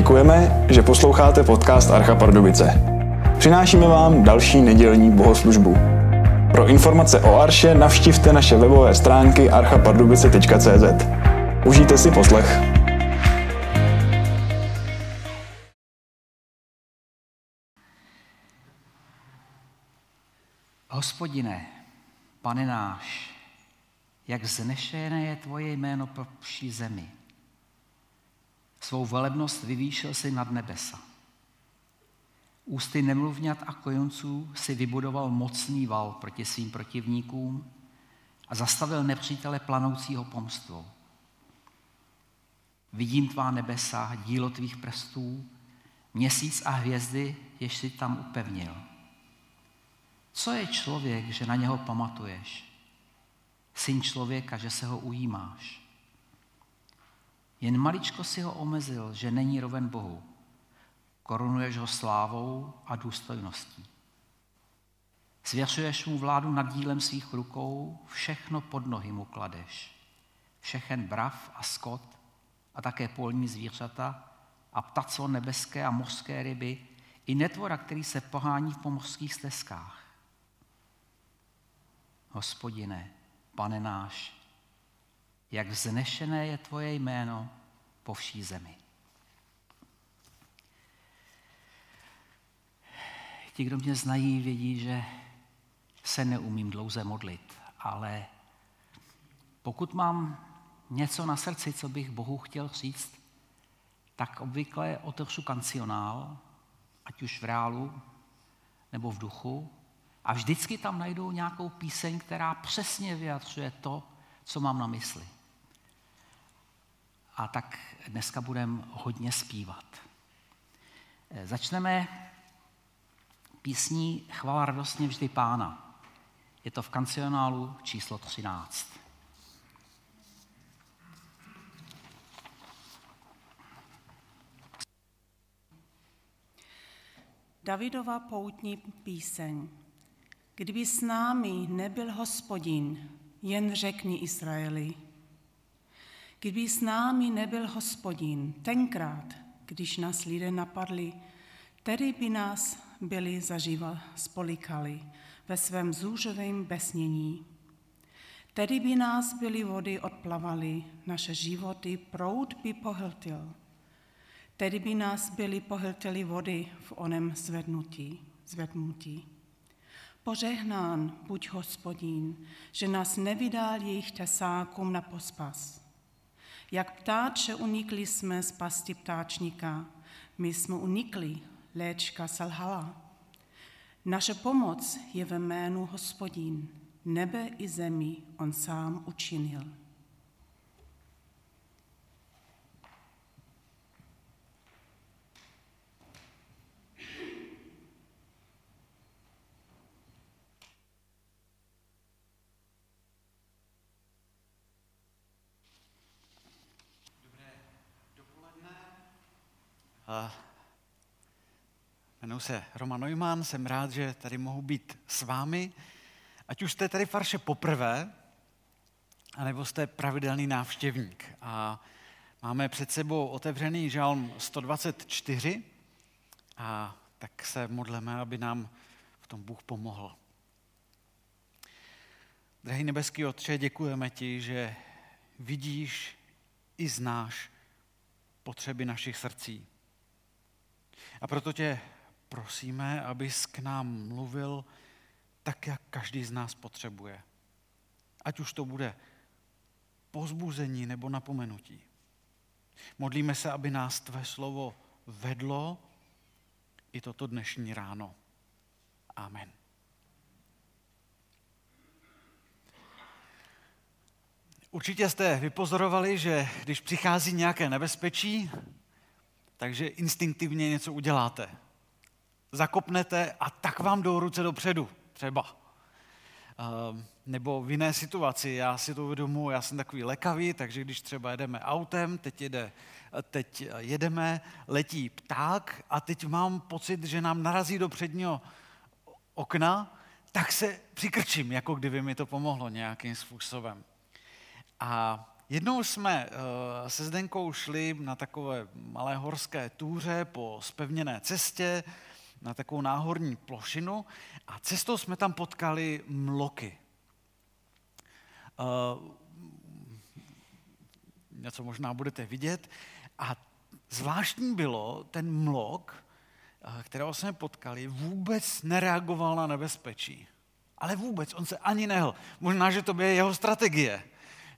děkujeme, že posloucháte podcast Archa Pardubice. Přinášíme vám další nedělní bohoslužbu. Pro informace o Arše navštivte naše webové stránky archapardubice.cz. Užijte si poslech. Hospodine, pane náš, jak znešené je tvoje jméno pro vší zemi. Svou velebnost vyvýšil si nad nebesa. Ústy nemluvňat a kojonců si vybudoval mocný val proti svým protivníkům a zastavil nepřítele planoucího pomstvou. Vidím tvá nebesa, dílo tvých prstů, měsíc a hvězdy, jež si tam upevnil. Co je člověk, že na něho pamatuješ? Syn člověka, že se ho ujímáš. Jen maličko si ho omezil, že není roven Bohu. Korunuješ ho slávou a důstojností. Svěřuješ mu vládu nad dílem svých rukou, všechno pod nohy mu kladeš. Všechen brav a skot a také polní zvířata a ptactvo nebeské a mořské ryby i netvora, který se pohání v pomorských stezkách. Hospodine, pane náš, jak vznešené je tvoje jméno po vší zemi. Ti, kdo mě znají, vědí, že se neumím dlouze modlit, ale pokud mám něco na srdci, co bych Bohu chtěl říct, tak obvykle otevřu kancionál, ať už v reálu nebo v duchu, a vždycky tam najdou nějakou píseň, která přesně vyjadřuje to, co mám na mysli. A tak dneska budeme hodně zpívat. Začneme písní Chvala radostně vždy pána. Je to v kancionálu číslo 13. Davidova poutní píseň. Kdyby s námi nebyl hospodin, jen řekni Izraeli. Kdyby s námi nebyl hospodin, tenkrát, když nás lidé napadli, tedy by nás byli zaživa spolikali ve svém zúžovém besnění. Tedy by nás byly vody odplavaly, naše životy proud by pohltil. Tedy by nás byly pohltily vody v onem zvednutí. zvednutí. Požehnán buď hospodín, že nás nevydal jejich tesákům na pospas. Jak ptáče unikli jsme z pasti ptáčníka, my jsme unikli, léčka selhala. Naše pomoc je ve jménu hospodín, nebe i zemi on sám učinil. Jmenuji se Roman Neumann, jsem rád, že tady mohu být s vámi. Ať už jste tady farše poprvé, anebo jste pravidelný návštěvník. A máme před sebou otevřený žalm 124 a tak se modleme, aby nám v tom Bůh pomohl. Drahý nebeský Otče, děkujeme ti, že vidíš i znáš potřeby našich srdcí. A proto tě prosíme, abys k nám mluvil tak, jak každý z nás potřebuje. Ať už to bude pozbuzení nebo napomenutí. Modlíme se, aby nás tvé slovo vedlo i toto dnešní ráno. Amen. Určitě jste vypozorovali, že když přichází nějaké nebezpečí, takže instinktivně něco uděláte. Zakopnete a tak vám jdou ruce dopředu, třeba. Ehm, nebo v jiné situaci, já si to uvědomuji, já jsem takový lekavý, takže když třeba jedeme autem, teď, jede, teď jedeme, letí pták a teď mám pocit, že nám narazí do předního okna, tak se přikrčím, jako kdyby mi to pomohlo nějakým způsobem. A jednou jsme uh, se Zdenkou šli na takové malé horské túře po spevněné cestě, na takovou náhorní plošinu a cestou jsme tam potkali mloky. Uh, něco možná budete vidět. A zvláštní bylo, ten mlok, kterého jsme potkali, vůbec nereagoval na nebezpečí. Ale vůbec, on se ani nehl. Možná, že to byla jeho strategie,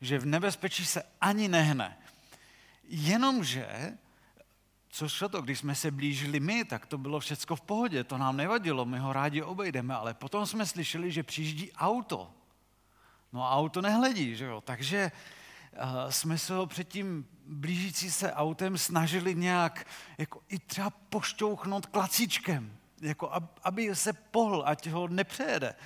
že v nebezpečí se ani nehne. Jenomže, co šlo to, když jsme se blížili my, tak to bylo všecko v pohodě, to nám nevadilo, my ho rádi obejdeme, ale potom jsme slyšeli, že přijíždí auto. No a auto nehledí, že jo? Takže uh, jsme se ho předtím blížící se autem snažili nějak jako i třeba pošťouchnout klacíčkem, jako aby se pohl, ať ho nepřejede. Eh,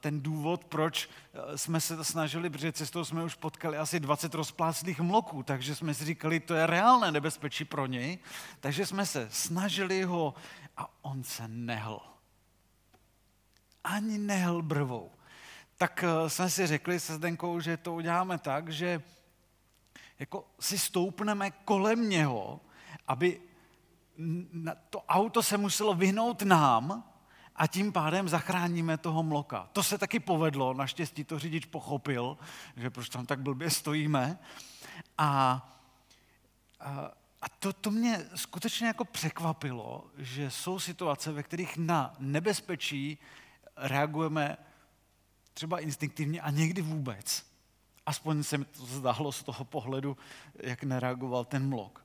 ten důvod, proč eh, jsme se to snažili, protože cestou jsme už potkali asi 20 rozpláclých mloků, takže jsme si říkali, to je reálné nebezpečí pro něj, takže jsme se snažili ho a on se nehl. Ani nehl brvou. Tak eh, jsme si řekli se Zdenkou, že to uděláme tak, že jako si stoupneme kolem něho, aby to auto se muselo vyhnout nám a tím pádem zachráníme toho mloka. To se taky povedlo, naštěstí to řidič pochopil, že proč tam tak blbě stojíme. A, a, a to, to mě skutečně jako překvapilo, že jsou situace, ve kterých na nebezpečí reagujeme třeba instinktivně a někdy vůbec. Aspoň se mi to zdálo z toho pohledu, jak nereagoval ten mlok.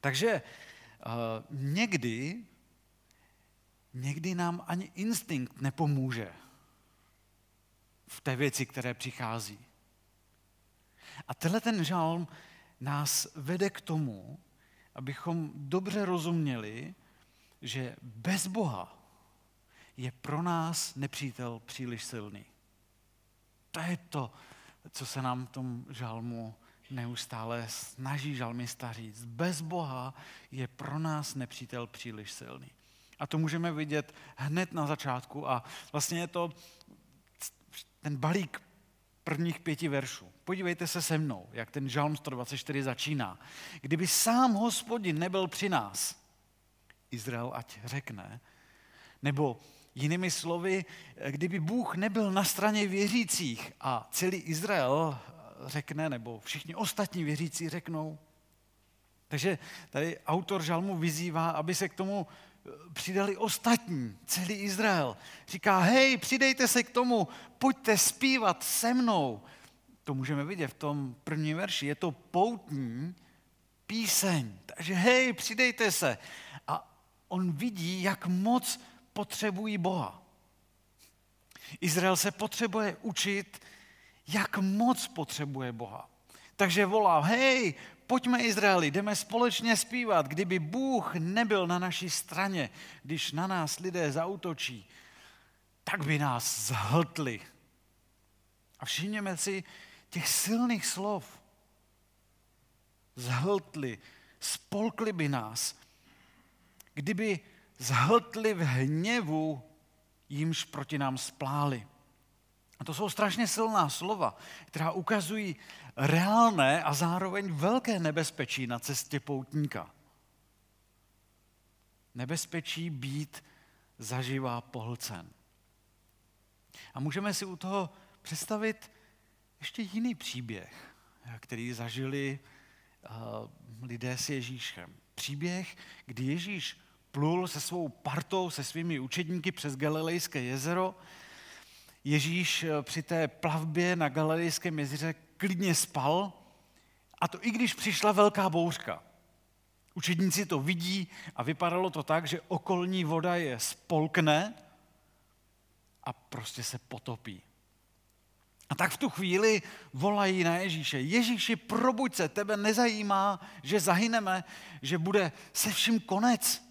Takže uh, někdy, někdy nám ani instinkt nepomůže v té věci, které přichází. A tenhle ten žalm nás vede k tomu, abychom dobře rozuměli, že bez Boha je pro nás nepřítel příliš silný. To je to, co se nám v tom žalmu neustále snaží žalmista říct. Bez Boha je pro nás nepřítel příliš silný. A to můžeme vidět hned na začátku a vlastně je to ten balík prvních pěti veršů. Podívejte se se mnou, jak ten žalm 124 začíná. Kdyby sám hospodin nebyl při nás, Izrael ať řekne, nebo Jinými slovy, kdyby Bůh nebyl na straně věřících a celý Izrael řekne, nebo všichni ostatní věřící řeknou. Takže tady autor žalmu vyzývá, aby se k tomu přidali ostatní, celý Izrael. Říká, hej, přidejte se k tomu, pojďte zpívat se mnou. To můžeme vidět v tom prvním verši. Je to poutní píseň. Takže hej, přidejte se. A on vidí, jak moc potřebují Boha. Izrael se potřebuje učit, jak moc potřebuje Boha. Takže volá, hej, pojďme Izraeli, jdeme společně zpívat. Kdyby Bůh nebyl na naší straně, když na nás lidé zautočí, tak by nás zhltli. A všimněme si těch silných slov. Zhltli, spolkli by nás. Kdyby zhltli v hněvu, jimž proti nám spláli. A to jsou strašně silná slova, která ukazují reálné a zároveň velké nebezpečí na cestě poutníka. Nebezpečí být zaživá pohlcen. A můžeme si u toho představit ještě jiný příběh, který zažili uh, lidé s Ježíšem. Příběh, kdy Ježíš plul se svou partou, se svými učedníky přes Galilejské jezero. Ježíš eh, při té plavbě na Galilejském jezeře klidně spal, a to i když přišla velká bouřka. Učedníci to vidí a vypadalo to tak, že okolní voda je spolkne a prostě se potopí. A tak v tu chvíli volají na Ježíše. Ježíši, probuď se, tebe nezajímá, že zahyneme, že bude se vším konec.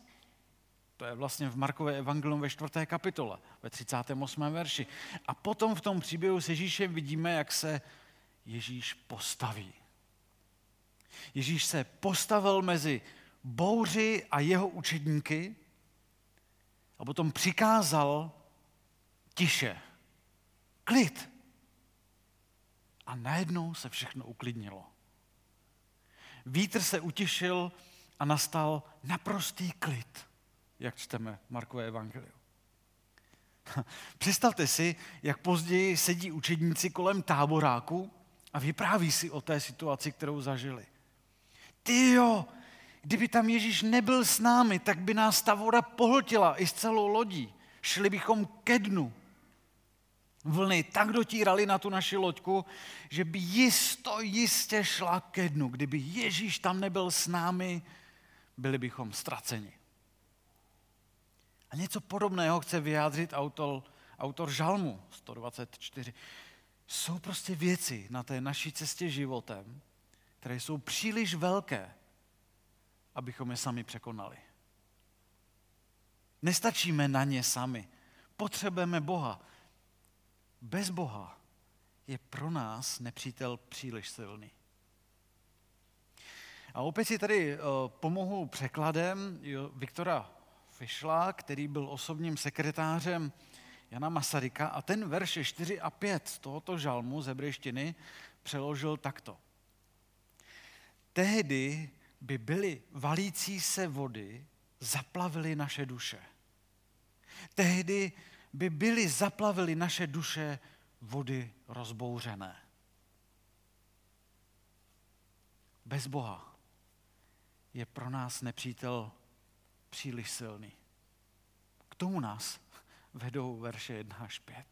To je vlastně v Markové evangelium ve čtvrté kapitole, ve 38. verši. A potom v tom příběhu s Ježíšem vidíme, jak se Ježíš postaví. Ježíš se postavil mezi bouři a jeho učedníky a potom přikázal tiše, klid. A najednou se všechno uklidnilo. Vítr se utišil a nastal naprostý klid, jak čteme Markové evangelium. Představte si, jak později sedí učedníci kolem táboráku a vypráví si o té situaci, kterou zažili. Ty jo, kdyby tam Ježíš nebyl s námi, tak by nás ta voda pohltila i s celou lodí. Šli bychom ke dnu. Vlny tak dotírali na tu naši loďku, že by jisto jistě šla ke dnu. Kdyby Ježíš tam nebyl s námi, byli bychom ztraceni. A něco podobného chce vyjádřit autor, autor Žalmu 124. Jsou prostě věci na té naší cestě životem, které jsou příliš velké, abychom je sami překonali. Nestačíme na ně sami. Potřebujeme Boha. Bez Boha je pro nás nepřítel příliš silný. A opět si tady uh, pomohu překladem Viktora Fischla, který byl osobním sekretářem Jana Masaryka a ten verše 4 a 5 z tohoto žalmu z hebrejštiny přeložil takto. Tehdy by byly valící se vody, zaplavily naše duše. Tehdy by byly zaplavily naše duše vody rozbouřené. Bez Boha je pro nás nepřítel příliš silný. K tomu nás vedou verše 1 až 5.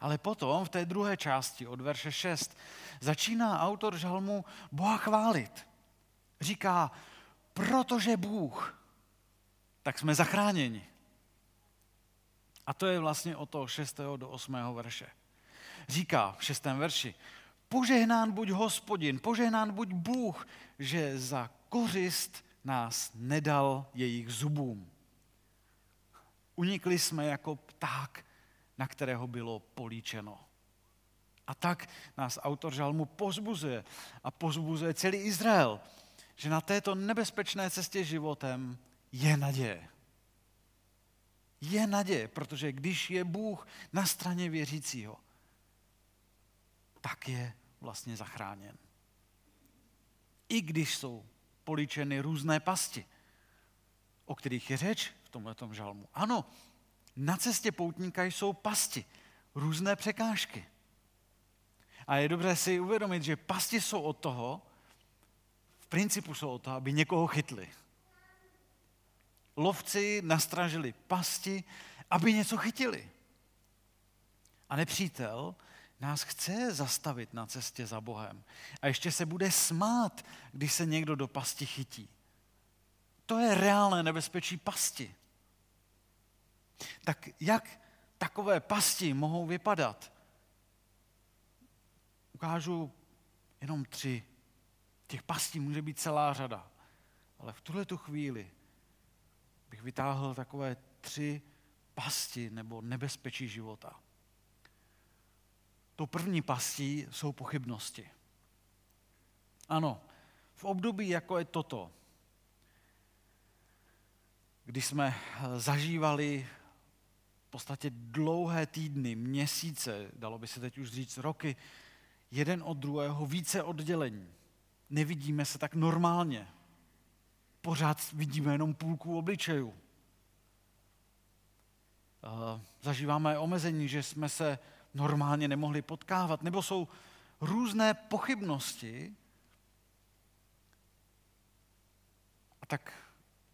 Ale potom v té druhé části od verše 6 začíná autor žalmu Boha chválit. Říká, protože Bůh, tak jsme zachráněni. A to je vlastně od toho 6. do 8. verše. Říká v 6. verši, požehnán buď hospodin, požehnán buď Bůh, že za kořist nás nedal jejich zubům. Unikli jsme jako pták, na kterého bylo políčeno. A tak nás autor žalmu pozbuzuje a pozbuzuje celý Izrael, že na této nebezpečné cestě životem je naděje. Je naděje, protože když je Bůh na straně věřícího, tak je vlastně zachráněn. I když jsou políčeny různé pasti, o kterých je řeč v tomto žalmu. Ano, na cestě poutníka jsou pasti, různé překážky. A je dobré si uvědomit, že pasti jsou od toho, v principu jsou od toho, aby někoho chytli. Lovci nastražili pasti, aby něco chytili. A nepřítel nás chce zastavit na cestě za Bohem. A ještě se bude smát, když se někdo do pasti chytí. To je reálné nebezpečí pasti. Tak jak takové pasti mohou vypadat? Ukážu jenom tři. Těch pastí může být celá řada. Ale v tuhle tu chvíli bych vytáhl takové tři pasti nebo nebezpečí života. Tou první pastí jsou pochybnosti. Ano, v období, jako je toto, když jsme zažívali v podstatě dlouhé týdny, měsíce, dalo by se teď už říct roky, jeden od druhého více oddělení. Nevidíme se tak normálně. Pořád vidíme jenom půlku obličejů. Zažíváme omezení, že jsme se normálně nemohli potkávat, nebo jsou různé pochybnosti. A tak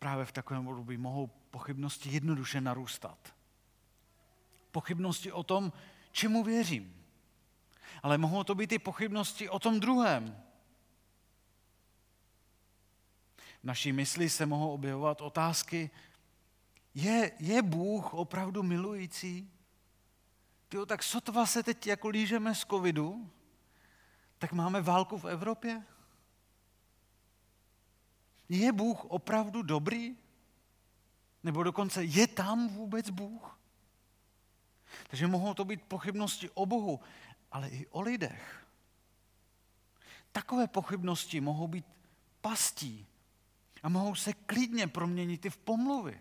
právě v takovém období mohou pochybnosti jednoduše narůstat. Pochybnosti o tom, čemu věřím. Ale mohou to být i pochybnosti o tom druhém. V naší mysli se mohou objevovat otázky, je, je Bůh opravdu milující? Tyjo, tak sotva se teď jako lížeme z covidu, tak máme válku v Evropě? Je Bůh opravdu dobrý? Nebo dokonce je tam vůbec Bůh? Takže mohou to být pochybnosti o Bohu, ale i o lidech. Takové pochybnosti mohou být pastí a mohou se klidně proměnit i v pomluvy.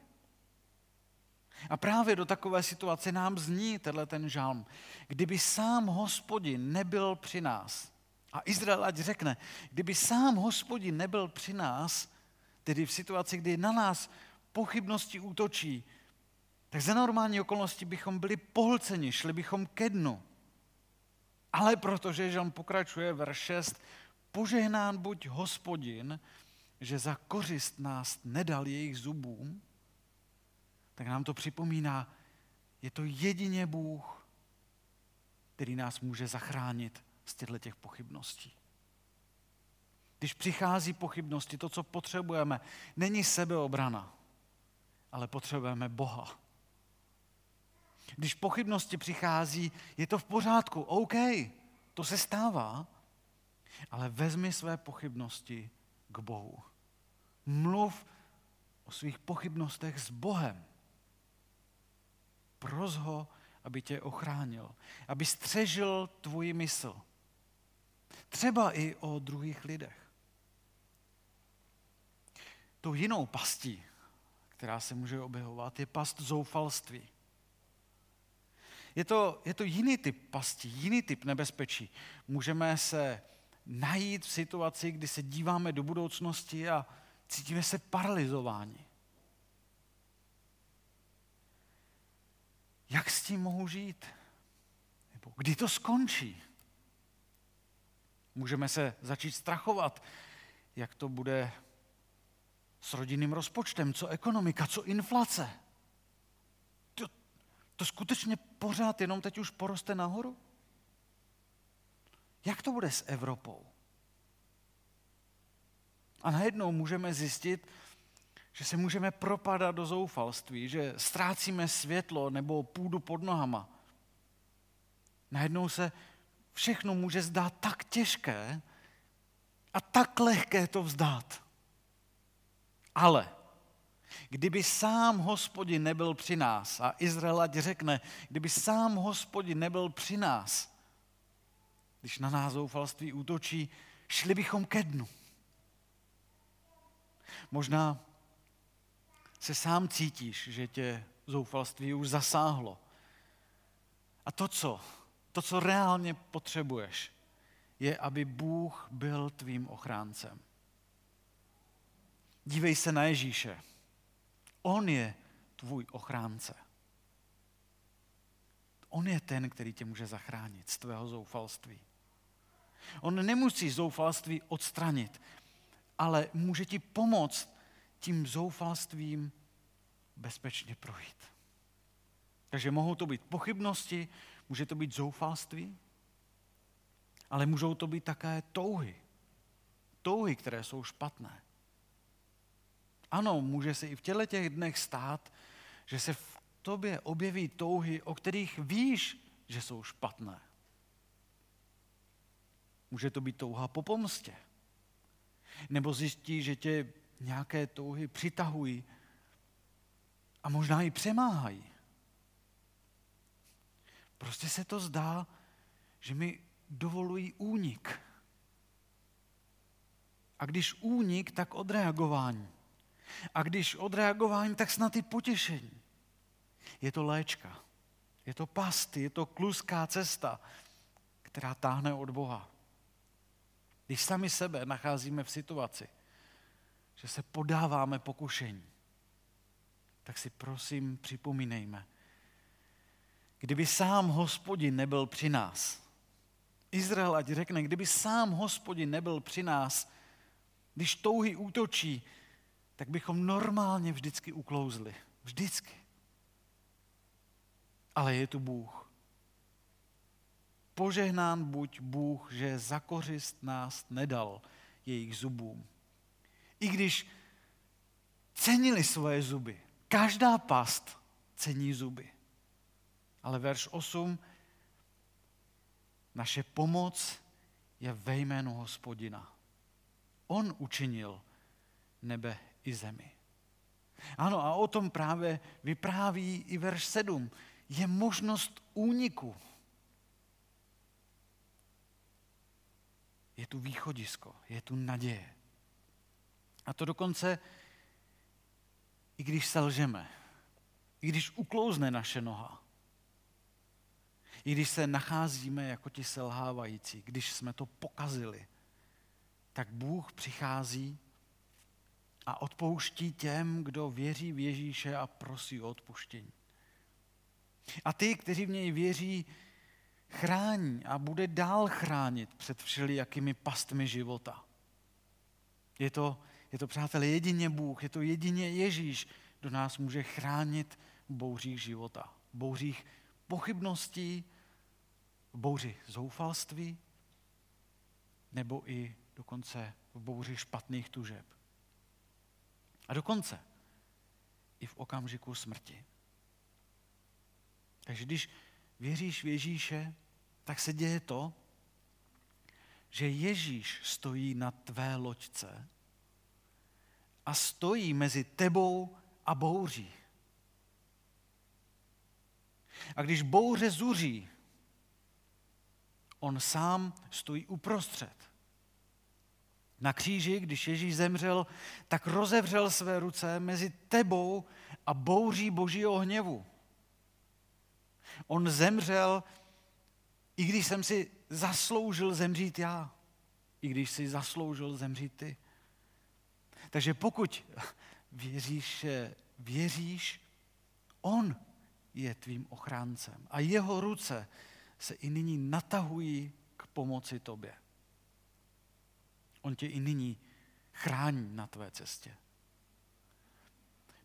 A právě do takové situace nám zní tenhle ten žalm. Kdyby sám hospodin nebyl při nás, a Izrael ať řekne, kdyby sám hospodin nebyl při nás, tedy v situaci, kdy na nás pochybnosti útočí, tak za normální okolnosti bychom byli pohlceni, šli bychom ke dnu. Ale protože Žalm pokračuje verš 6, požehnán buď hospodin, že za kořist nás nedal jejich zubům, tak nám to připomíná, je to jedině Bůh, který nás může zachránit z těchto těch pochybností. Když přichází pochybnosti, to, co potřebujeme, není sebeobrana, ale potřebujeme Boha. Když pochybnosti přichází, je to v pořádku, OK, to se stává, ale vezmi své pochybnosti k Bohu. Mluv o svých pochybnostech s Bohem. Pros ho, aby tě ochránil, aby střežil tvoji mysl. Třeba i o druhých lidech. Tou jinou pastí, která se může objevovat, je past zoufalství. Je to, je to jiný typ pastí, jiný typ nebezpečí. Můžeme se najít v situaci, kdy se díváme do budoucnosti a cítíme se paralizováni. Jak s tím mohu žít? Nebo kdy to skončí? Můžeme se začít strachovat, jak to bude s rodinným rozpočtem, co ekonomika, co inflace. To, to skutečně pořád jenom teď už poroste nahoru? Jak to bude s Evropou? A najednou můžeme zjistit, že se můžeme propadat do zoufalství, že ztrácíme světlo nebo půdu pod nohama. Najednou se všechno může zdát tak těžké a tak lehké to vzdát. Ale kdyby sám hospodin nebyl při nás, a Izrael ať řekne, kdyby sám hospodin nebyl při nás, když na nás zoufalství útočí, šli bychom ke dnu. Možná se sám cítíš, že tě zoufalství už zasáhlo. A to, co, to, co reálně potřebuješ, je, aby Bůh byl tvým ochráncem. Dívej se na Ježíše. On je tvůj ochránce. On je ten, který tě může zachránit z tvého zoufalství. On nemusí zoufalství odstranit, ale může ti pomoct tím zoufalstvím bezpečně projít. Takže mohou to být pochybnosti, může to být zoufalství, ale můžou to být také touhy. Touhy, které jsou špatné. Ano, může se i v těle těch dnech stát, že se v tobě objeví touhy, o kterých víš, že jsou špatné. Může to být touha po pomstě. Nebo zjistí, že tě nějaké touhy přitahují a možná i přemáhají. Prostě se to zdá, že mi dovolují únik. A když únik, tak odreagování. A když odreagování, tak snad i potěšení. Je to léčka. Je to past, je to kluská cesta, která táhne od Boha. Když sami sebe nacházíme v situaci, že se podáváme pokušení, tak si prosím připomínejme, kdyby sám hospodin nebyl při nás, Izrael ať řekne, kdyby sám hospodin nebyl při nás, když touhy útočí, tak bychom normálně vždycky uklouzli. Vždycky. Ale je tu Bůh. Požehnán buď Bůh, že za kořist nás nedal jejich zubům. I když cenili svoje zuby. Každá past cení zuby. Ale verš 8. Naše pomoc je ve jménu hospodina. On učinil nebe i zemi. Ano, a o tom právě vypráví i verš 7. Je možnost úniku. Je tu východisko, je tu naděje. A to dokonce, i když selžeme, i když uklouzne naše noha, i když se nacházíme jako ti selhávající, když jsme to pokazili, tak Bůh přichází a odpouští těm, kdo věří v Ježíše a prosí o odpuštění. A ty, kteří v něj věří, chrání a bude dál chránit před všelijakými pastmi života. Je to, je to, přátelé, jedině Bůh, je to jedině Ježíš, kdo nás může chránit v bouřích života. V bouřích pochybností, v bouři zoufalství, nebo i dokonce v bouři špatných tužeb. A dokonce i v okamžiku smrti. Takže když věříš v Ježíše, tak se děje to, že Ježíš stojí na tvé loďce a stojí mezi tebou a bouří. A když bouře zuří, on sám stojí uprostřed. Na kříži, když Ježíš zemřel, tak rozevřel své ruce mezi tebou a bouří božího hněvu. On zemřel, i když jsem si zasloužil zemřít já, i když si zasloužil zemřít ty. Takže pokud věříš, věříš, on je tvým ochráncem a jeho ruce se i nyní natahují k pomoci tobě. On tě i nyní chrání na tvé cestě.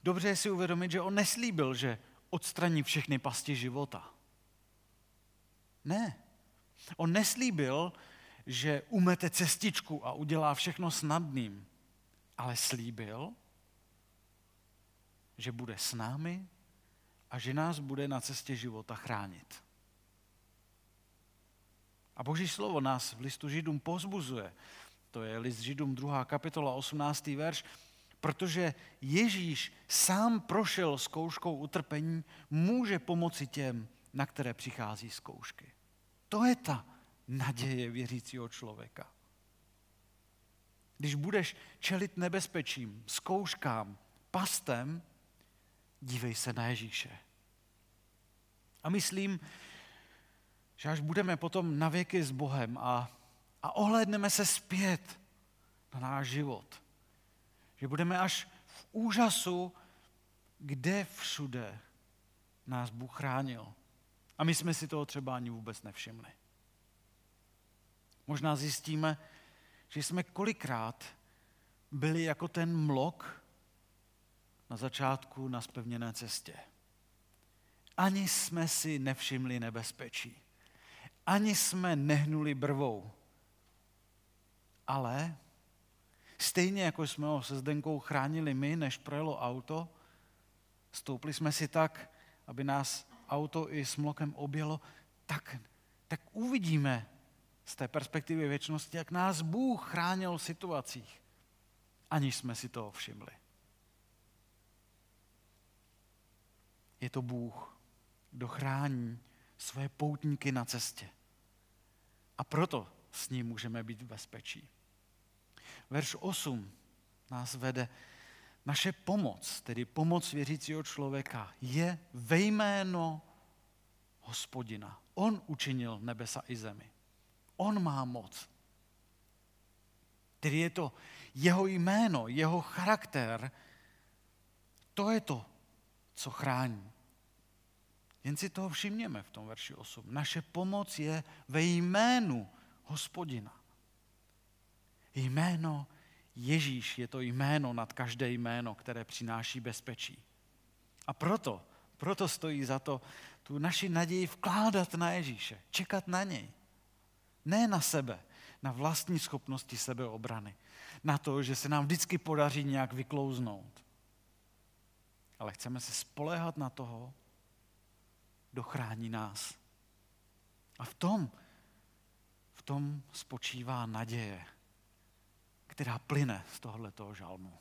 Dobře je si uvědomit, že on neslíbil, že odstraní všechny pasti života. Ne. On neslíbil, že umete cestičku a udělá všechno snadným, ale slíbil, že bude s námi a že nás bude na cestě života chránit. A Boží slovo nás v listu Židům pozbuzuje. To je list Židům 2. kapitola 18. verš. Protože Ježíš sám prošel zkouškou utrpení, může pomoci těm, na které přichází zkoušky. To je ta naděje věřícího člověka. Když budeš čelit nebezpečím, zkouškám, pastem, dívej se na Ježíše. A myslím, že až budeme potom navěky s Bohem a, a ohlédneme se zpět na náš život, že budeme až v úžasu, kde všude nás Bůh chránil. A my jsme si toho třeba ani vůbec nevšimli. Možná zjistíme, že jsme kolikrát byli jako ten mlok na začátku na spevněné cestě. Ani jsme si nevšimli nebezpečí. Ani jsme nehnuli brvou. Ale stejně jako jsme ho se Zdenkou chránili my, než projelo auto, stoupli jsme si tak, aby nás auto i s mlokem objelo, tak, tak uvidíme z té perspektivy věčnosti, jak nás Bůh chránil v situacích, aniž jsme si toho všimli. Je to Bůh, kdo chrání svoje poutníky na cestě. A proto s ním můžeme být v bezpečí. Verš 8 nás vede, naše pomoc, tedy pomoc věřícího člověka, je ve jméno hospodina. On učinil nebesa i zemi. On má moc. Tedy je to jeho jméno, jeho charakter, to je to, co chrání. Jen si toho všimněme v tom verši 8. Naše pomoc je ve jménu hospodina. Jméno Ježíš je to jméno nad každé jméno, které přináší bezpečí. A proto, proto stojí za to tu naši naději vkládat na Ježíše, čekat na něj. Ne na sebe, na vlastní schopnosti sebeobrany, na to, že se nám vždycky podaří nějak vyklouznout. Ale chceme se spoléhat na toho, dochrání nás. A v tom, v tom spočívá naděje, která plyne z tohoto žalmu.